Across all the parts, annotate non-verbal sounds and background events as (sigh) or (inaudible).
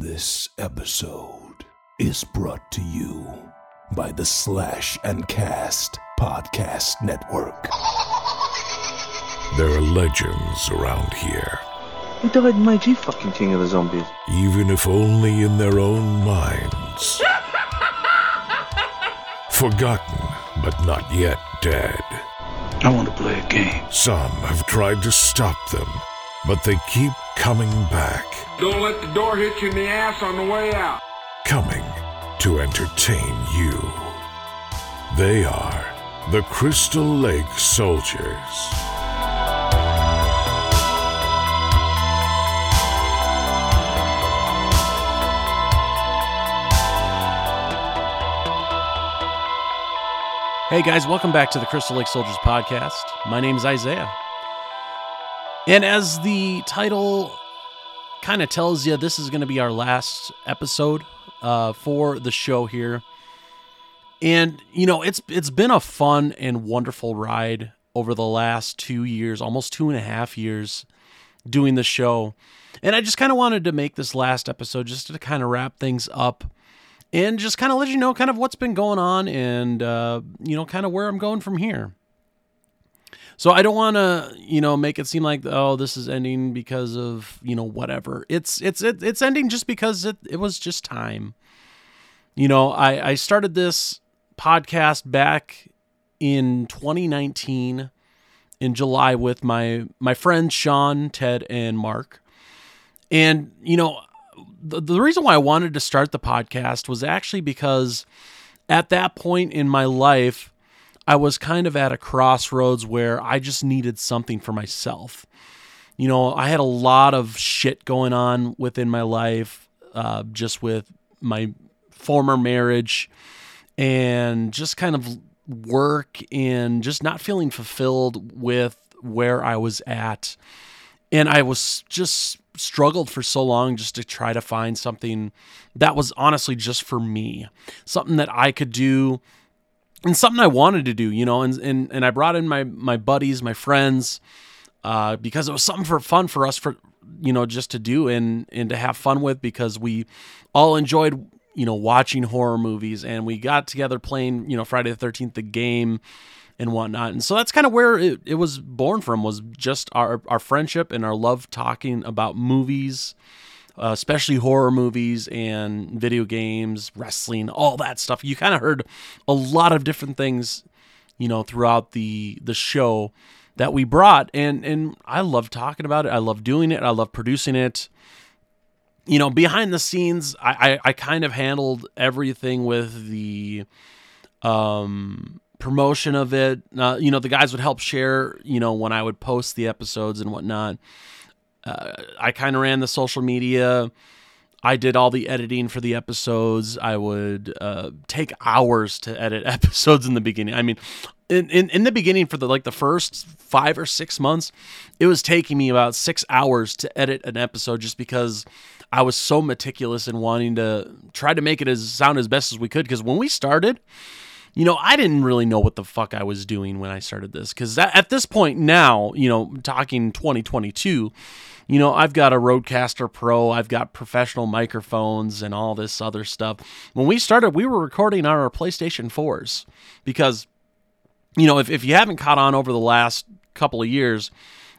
This episode is brought to you by the Slash and Cast Podcast Network. There are legends around here, Who died in Meiji fucking king of the zombies? even if only in their own minds. Forgotten, but not yet dead. I want to play a game. Some have tried to stop them, but they keep coming back, Don't let the door hit you in the ass on the way out. coming to entertain you. They are the Crystal Lake Soldiers. Hey guys, welcome back to the Crystal Lake Soldiers podcast. My name is Isaiah. And as the title kind of tells you, this is going to be our last episode uh, for the show here. And you know, it's it's been a fun and wonderful ride over the last two years, almost two and a half years, doing the show. And I just kind of wanted to make this last episode just to kind of wrap things up and just kind of let you know kind of what's been going on and uh, you know kind of where i'm going from here so i don't want to you know make it seem like oh this is ending because of you know whatever. It's it's it, it's ending just because it, it was just time. You know i i started this podcast back in 2019 in july with my my friends sean ted and mark. And you know the, the reason why I wanted to start the podcast was actually because at that point in my life, I was kind of at a crossroads where I just needed something for myself. You know, I had a lot of shit going on within my life, uh, just with my former marriage and just kind of work and just not feeling fulfilled with where I was at. And I was just struggled for so long just to try to find something that was honestly just for me, something that I could do and something I wanted to do, you know, and and, and I brought in my my buddies, my friends, uh, because it was something for fun for us for you know just to do and and to have fun with because we all enjoyed you know watching horror movies and we got together playing you know Friday the Thirteenth the game and whatnot. And so that's kind of where it, it was born from was just our, our friendship and our love talking about movies, uh, especially horror movies and video games, wrestling, all that stuff. You kind of heard a lot of different things, you know, throughout the the show that we brought. And and I love talking about it. I love doing it. I love producing it. You know, behind the scenes, I, I, I kind of handled everything with the um promotion of it. Uh, you know, the guys would help share, you know, when I would post the episodes and whatnot. Uh, I kind of ran the social media. I did all the editing for the episodes. I would uh, take hours to edit (laughs) episodes in the beginning. I mean, in, in, in the beginning, for the like the first five or six months, it was taking me about six hours to edit an episode just because I was so meticulous in wanting to try to make it as sound as best as we could. Because when we started, you know, I didn't really know what the fuck I was doing when I started this. Because at this point now, you know, talking 2022, you know, I've got a RodeCaster Pro, I've got professional microphones and all this other stuff. When we started, we were recording on our PlayStation 4s because, you know, if, if you haven't caught on over the last couple of years,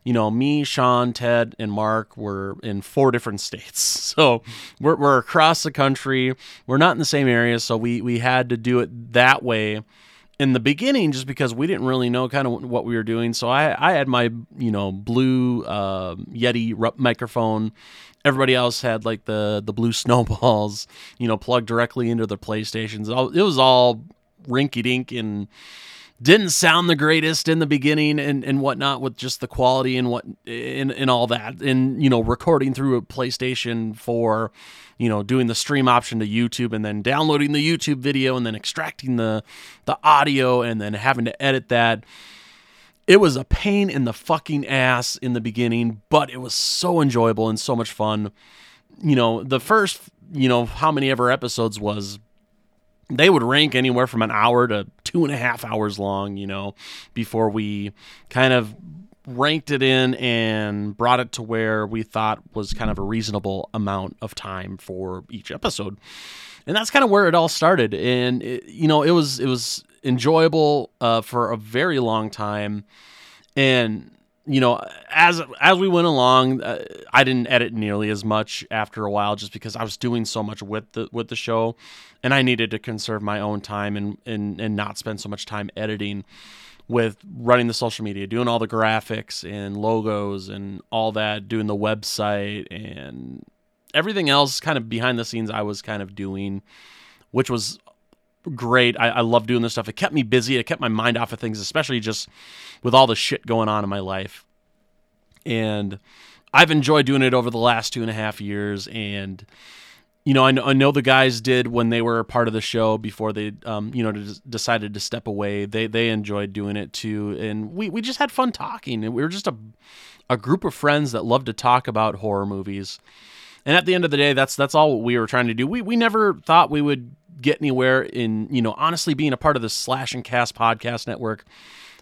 you know, me, Sean, Ted, and Mark were in four different states. (laughs) So we're, we're across the country. We're not in the same area. So we, we had to do it that way in the beginning just because we didn't really know kind of what we were doing. So I, I had my, you know, blue uh, Yeti microphone. Everybody else had like the, the blue (laughs) snowballs, you know, plugged directly into their PlayStations. It was all rinky dink and didn't sound the greatest in the beginning and, and whatnot with just the quality and what and, and all that. And you know recording through a playstation 4 you know doing the stream option to youtube and then downloading the youtube video and then extracting the the audio and then having to edit that. It was a pain in the fucking ass in the beginning but it was so enjoyable and so much fun. You know the first you know how many ever episodes was they would rank anywhere from an hour to two and a half hours long, you know, before we kind of ranked it in and brought it to where we thought was kind of a reasonable amount of time for each episode. And that's kind of where it all started. And it, you know, it was it was enjoyable uh, for a very long time. And you know, as as we went along, uh, I didn't edit nearly as much after a while, just because I was doing so much with the with the show, and I needed to conserve my own time and and and not spend so much time editing with running the social media, doing all the graphics and logos and all that, doing the website and everything else kind of behind the scenes I was kind of doing, which was great. I, I love doing this stuff. It kept me busy. It kept my mind off of things, especially just with all the shit going on in my life. And I've enjoyed doing it over the last two and a half years. And, you know, I know, I know the guys did when they were part of the show before they, um, you know, decided to step away. They they enjoyed doing it too, and we we just had fun talking. And we were just a a group of friends that loved to talk about horror movies. And at the end of the day, that's that's all we were trying to do. We we never thought we would get anywhere in you know honestly being a part of the Slash and Cast podcast network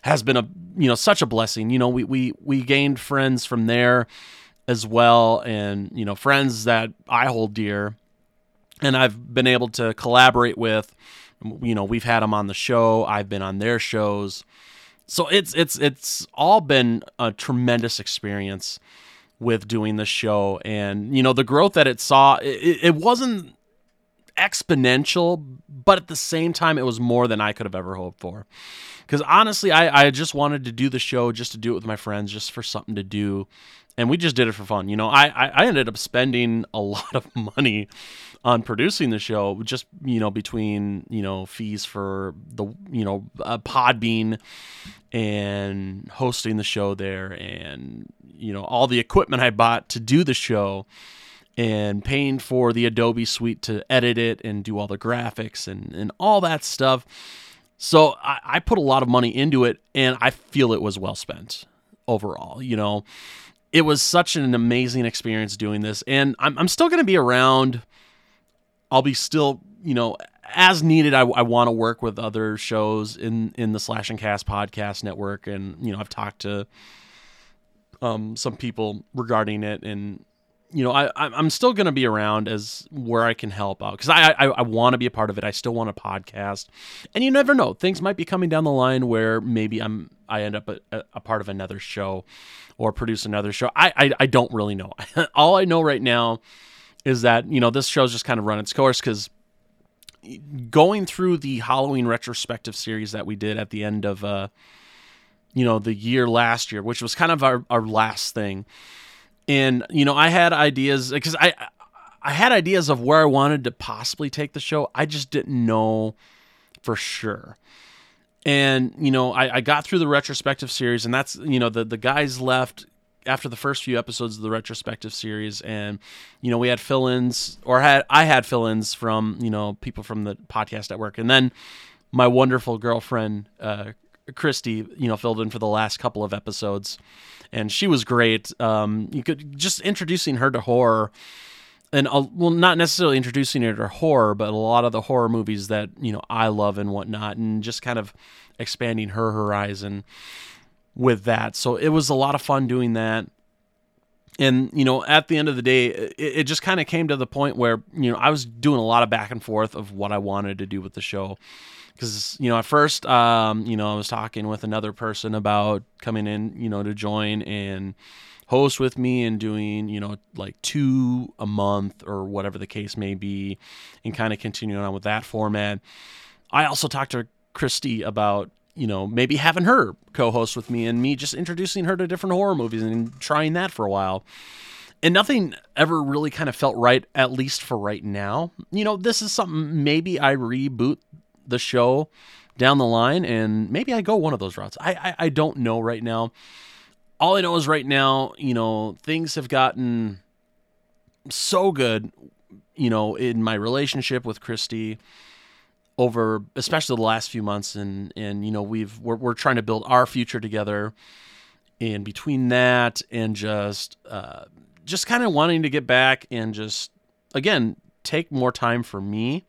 has been a you know such a blessing. You know we we we gained friends from there as well, and you know friends that I hold dear, and I've been able to collaborate with. You know we've had them on the show. I've been on their shows, so it's it's it's all been a tremendous experience with doing the show and you know the growth that it saw it, it wasn't exponential, but at the same time, it was more than I could have ever hoped for. Because honestly, I, I just wanted to do the show just to do it with my friends, just for something to do. And we just did it for fun. You know, I, I ended up spending (laughs) a lot of money on producing the show, just, you know, between, you know, fees for the, you know, uh, Podbean and hosting the show there and, you know, all the equipment I bought to do the show and paying for the Adobe suite to edit it and do all the graphics and, and all that stuff. So I, I put a lot of money into it and I feel it was well spent overall. You know, it was such an amazing experience doing this. And I'm, I'm still going to be around. I'll be still, you know, as needed. I, I want to work with other shows in, in the Slash and Cast podcast network. And, you know, I've talked to um, some people regarding it and you know, I I'm still going to be around as where I can help out because I I, I want to be a part of it. I still want a podcast, and you never know. Things might be coming down the line where maybe I'm I end up a, a part of another show or produce another show. I I, I don't really know. (laughs) All I know right now is that you know this show's just kind of run its course because going through the Halloween retrospective series that we did at the end of uh you know the year last year, which was kind of our our last thing and you know i had ideas because i i had ideas of where i wanted to possibly take the show. I just didn't know for sure. And you know I, I got through the retrospective series and that's you know the the guys left after the first few episodes of the retrospective series. And you know we had fill-ins or had i had fill-ins from you know people from the podcast network. And then my wonderful girlfriend uh, christy you know filled in for the last couple of episodes and she was great. Um, you could just introducing her to horror, and uh, well, not necessarily introducing her to horror, but a lot of the horror movies that you know I love and whatnot, and just kind of expanding her horizon with that. So it was a lot of fun doing that. And you know, at the end of the day, it, it just kind of came to the point where you know I was doing a lot of back and forth of what I wanted to do with the show. Because you know at first um, you know i was talking with another person about coming in you know to join and host with me and doing you know like two a month or whatever the case may be and kind of continuing on with that format. I also talked to christy about you know maybe having her co-host with me and me just introducing her to different horror movies and trying that for a while and nothing ever really kind of felt right at least for right now you know this is something maybe i reboot the show down the line, and maybe I go one of those routes. I, I, I don't know right now. All I know is right now, you know, things have gotten so good, you know, in my relationship with Christy over especially the last few months and and you know we've we're, we're trying to build our future together. And between that and just uh, just kind of wanting to get back and just again take more time for me.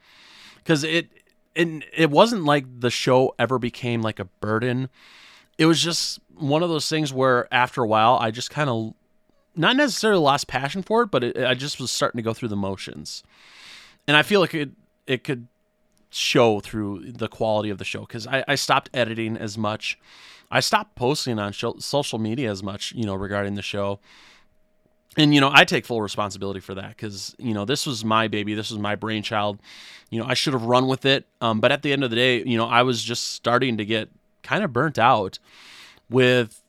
Because it and it wasn't like the show ever became like a burden. It was just one of those things where after a while I just kind of not necessarily lost passion for it, but it, I just was starting to go through the motions, and I feel like it it could show through the quality of the show because I, I stopped editing as much. I stopped posting on show, social media as much, you know, regarding the show. And you know, I take full responsibility for that because you know this was my baby, this was my brainchild. You know, I should have run with it, um, but at the end of the day, you know, I was just starting to get kind of burnt out with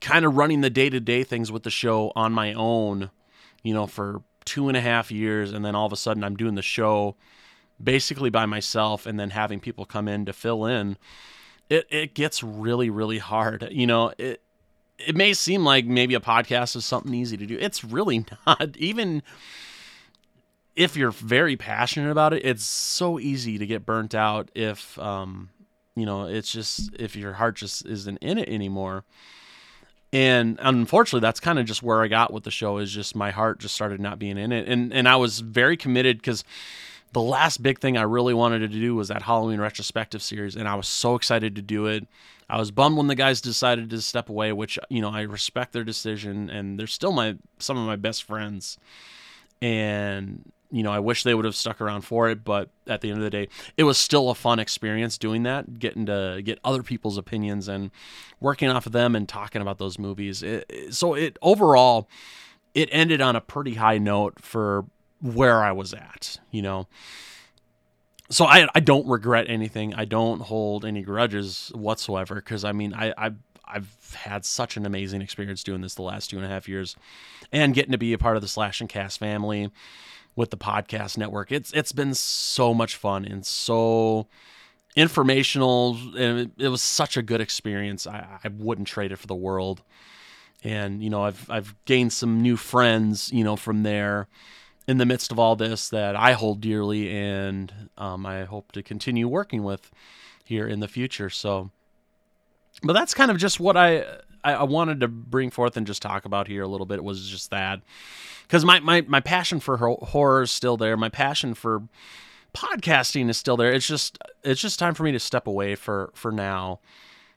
kind of running the day to day things with the show on my own. You know, for two and a half years, and then all of a sudden, I'm doing the show basically by myself and then having people come in to fill in, it, it gets really, really hard. You know, it, it may seem like maybe a podcast is something easy to do. It's really (laughs) not. Even if you're very passionate about it, it's so easy to get burnt out if, um, you know, it's just, if your heart just isn't in it anymore. And unfortunately, that's kind of just where I got with the show is just my heart just started not being in it. And, and I was very committed because the last big thing I really wanted to do was that Halloween retrospective series, and I was so excited to do it. I was bummed when the guys decided to step away, which you know I respect their decision, and they're still my some of my best friends. And you know I wish they would have stuck around for it, but at the end of the day, it was still a fun experience doing that, getting to get other people's opinions and working off of them and talking about those movies. It, so it overall, it ended on a pretty high note for where I was at, you know. So I I don't regret anything. I don't hold any grudges whatsoever because I mean I I I've had such an amazing experience doing this the last two and a half years, and getting to be a part of the Slash and Cast family with the podcast network. It's it's been so much fun and so informational, and it, it was such a good experience. I, I wouldn't trade it for the world. And you know I've I've gained some new friends you know from there in the midst of all this that I hold dearly and um, I hope to continue working with here in the future. So, but that's kind of just what I, I wanted to bring forth and just talk about here a little bit. Was just that because my, my, my passion for horror is still there. My passion for podcasting is still there. It's just, it's just time for me to step away for, for now,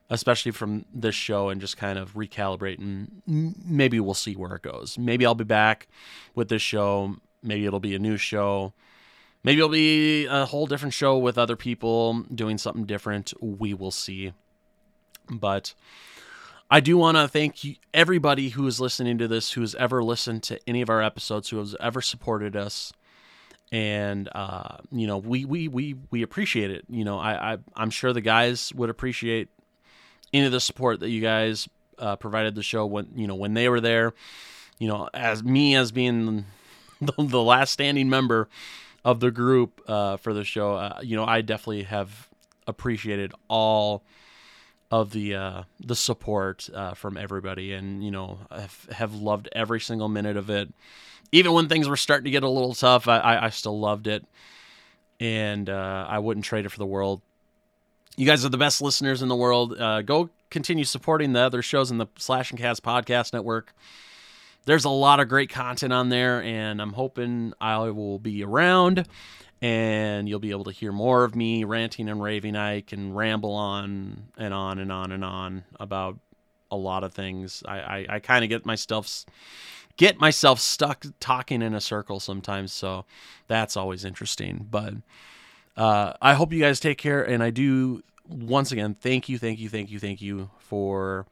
especially from this show and just kind of recalibrate and maybe we'll see where it goes. Maybe I'll be back with this show Maybe it'll be a new show. Maybe it'll be a whole different show with other people doing something different. We will see. But I do want to thank everybody who is listening to this, who has ever listened to any of our episodes, who has ever supported us. And uh, you know, we we we we appreciate it. You know, I, I I'm sure the guys would appreciate any of the support that you guys uh, provided the show when you know when they were there. You know, as me as being (laughs) the, the last standing member of the group uh, for the show, uh, you know, I definitely have appreciated all of the uh, the support uh, from everybody, and you know, have, have loved every single minute of it. Even when things were starting to get a little tough, I, I still loved it, and uh, I wouldn't trade it for the world. You guys are the best listeners in the world. Uh, go continue supporting the other shows in the Slash and Cast podcast network there's a lot of great content on there, and I'm hoping I will be around and you'll be able to hear more of me ranting and raving. I can ramble on and on and on and on about a lot of things. I, I, I kind of get myself get myself stuck talking in a circle sometimes, so that's always interesting. But uh, I hope you guys take care, and I do once again thank you, thank you, thank you, thank you for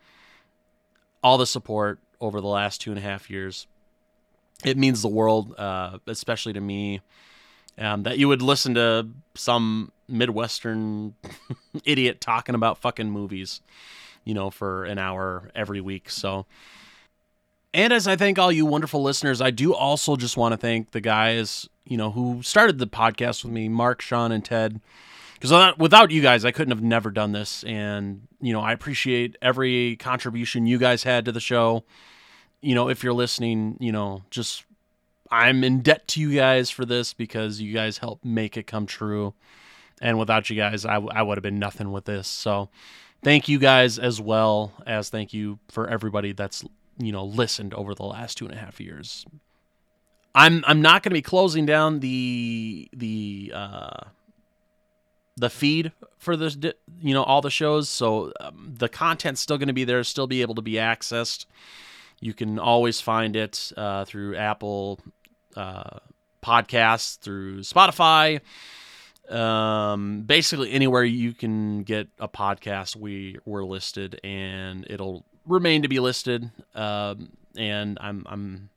all the support over the last two and a half years. It means the world, uh, especially to me, um, that you would listen to some Midwestern (laughs) idiot talking about fucking movies, you know, for an hour every week. So, and as I thank all you wonderful listeners, I do also just want to thank the guys, you know, who started the podcast with me, Mark, Sean, and Ted because without you guys, I couldn't have never done this. And you know, I appreciate every contribution you guys had to the show. You know, if you're listening, you know, just I'm in debt to you guys for this because you guys helped make it come true. And without you guys, I, I would have been nothing with this. So thank you guys as well as thank you for everybody that's you know listened over the last two and a half years. I'm I'm not going to be closing down the the uh, the feed for this, you know, all the shows. So um, the content's still going to be there, still be able to be accessed. You can always find it uh, through Apple uh, Podcasts, through Spotify, um, basically anywhere you can get a podcast. We were listed, and it'll remain to be listed. Um, and I'm I'm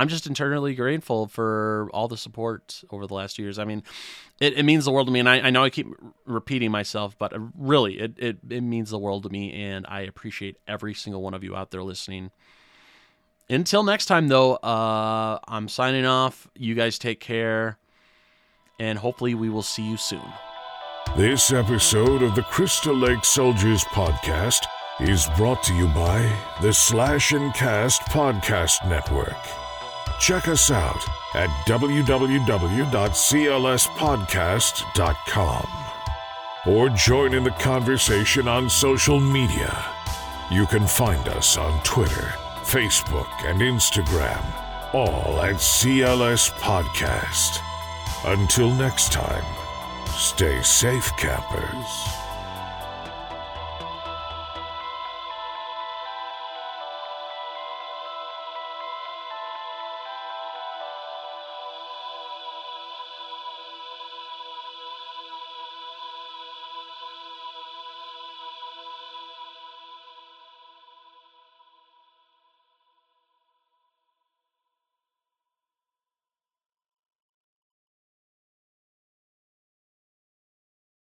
I'm just internally grateful for all the support over the last years. I mean, it, it means the world to me, and I, I know I keep repeating myself, but really, it, it it means the world to me, and I appreciate every single one of you out there listening. Until next time, though, uh, I'm signing off. You guys take care, and hopefully, we will see you soon. This episode of the Crystal Lake Soldiers podcast is brought to you by the Slash and Cast Podcast Network. Check us out at www.clspodcast.com or join in the conversation on social media. You can find us on Twitter, Facebook, and Instagram, all at CLS Podcast. Until next time, stay safe, campers.